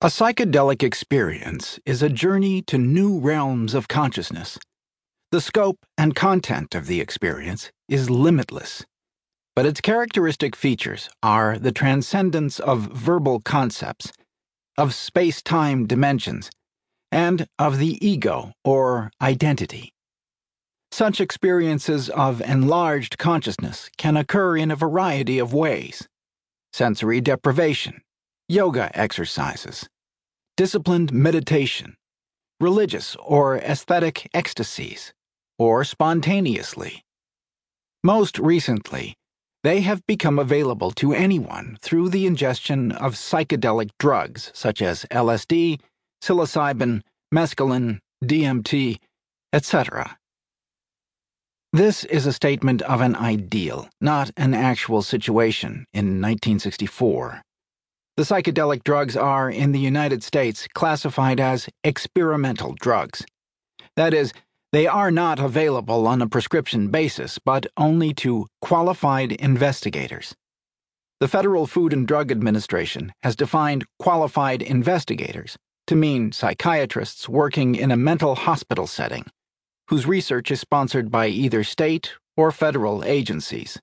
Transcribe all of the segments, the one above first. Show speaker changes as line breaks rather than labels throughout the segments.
A psychedelic experience is a journey to new realms of consciousness. The scope and content of the experience is limitless, but its characteristic features are the transcendence of verbal concepts, of space time dimensions, and of the ego or identity. Such experiences of enlarged consciousness can occur in a variety of ways sensory deprivation yoga exercises, disciplined meditation, religious or aesthetic ecstasies, or spontaneously. Most recently, they have become available to anyone through the ingestion of psychedelic drugs such as LSD, psilocybin, mescaline, DMT, etc. This is a statement of an ideal, not an actual situation in 1964. The psychedelic drugs are, in the United States, classified as experimental drugs. That is, they are not available on a prescription basis, but only to qualified investigators. The Federal Food and Drug Administration has defined qualified investigators to mean psychiatrists working in a mental hospital setting, whose research is sponsored by either state or federal agencies.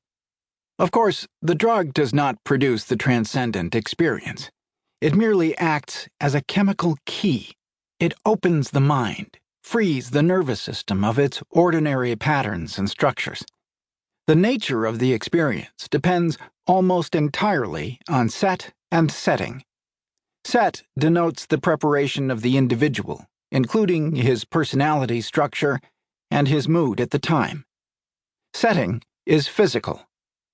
Of course, the drug does not produce the transcendent experience. It merely acts as a chemical key. It opens the mind, frees the nervous system of its ordinary patterns and structures. The nature of the experience depends almost entirely on set and setting. Set denotes the preparation of the individual, including his personality structure and his mood at the time. Setting is physical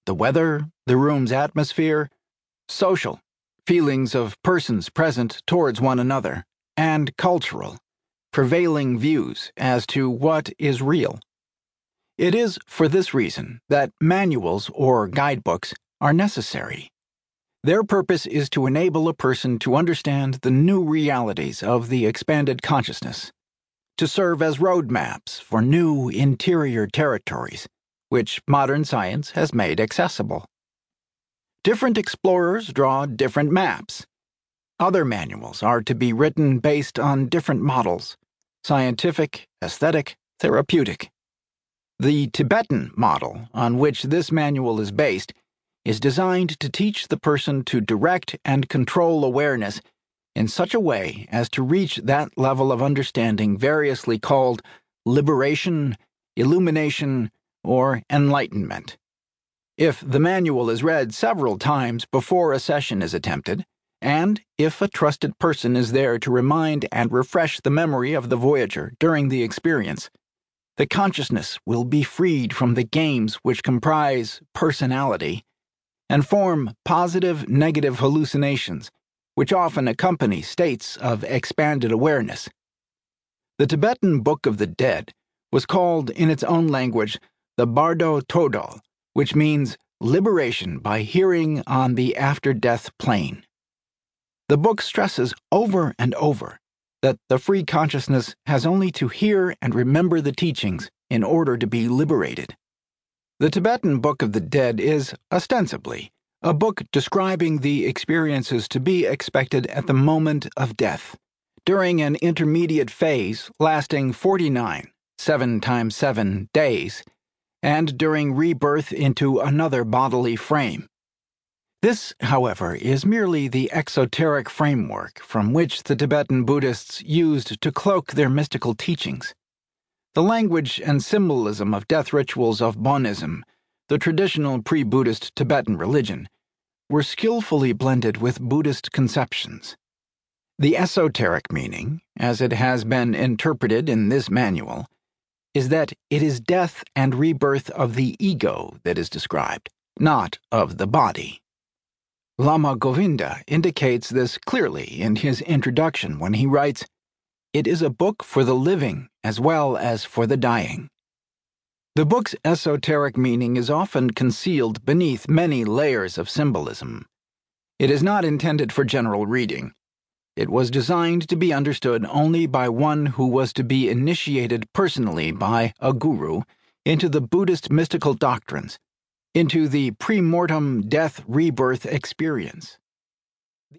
the weather, the room's atmosphere, social, feelings of persons present towards one another, and cultural, prevailing views as to what is real. It is for this reason that manuals or guidebooks are necessary. Their purpose is to enable a person to understand the new realities of the expanded consciousness, to serve as roadmaps for new interior territories which modern science has made accessible. Different explorers draw different maps. Other manuals are to be written based on different models scientific, aesthetic, therapeutic. The Tibetan model, on which this manual is based, is designed to teach the person to direct and control awareness in such a way as to reach that level of understanding variously called liberation, illumination, or enlightenment. If the manual is read several times before a session is attempted, and if a trusted person is there to remind and refresh the memory of the voyager during the experience, the consciousness will be freed from the games which comprise personality and form positive negative hallucinations, which often accompany states of expanded awareness. The Tibetan Book of the Dead was called in its own language the Bardo Thodol, which means liberation by hearing on the after death plane. The book stresses over and over that the free consciousness has only to hear and remember the teachings in order to be liberated. The Tibetan Book of the Dead is, ostensibly, a book describing the experiences to be expected at the moment of death, during an intermediate phase lasting 49, 7 times 7 days and during rebirth into another bodily frame. This, however, is merely the exoteric framework from which the Tibetan Buddhists used to cloak their mystical teachings. The language and symbolism of death rituals of Bonism, the traditional pre Buddhist Tibetan religion, were skillfully blended with Buddhist conceptions. The esoteric meaning, as it has been interpreted in this manual, is that it is death and rebirth of the ego that is described, not of the body. Lama Govinda indicates this clearly in his introduction when he writes, It is a book for the living as well as for the dying. The book's esoteric meaning is often concealed beneath many layers of symbolism. It is not intended for general reading. It was designed to be understood only by one who was to be initiated personally by a guru into the Buddhist mystical doctrines, into the pre mortem death rebirth experience.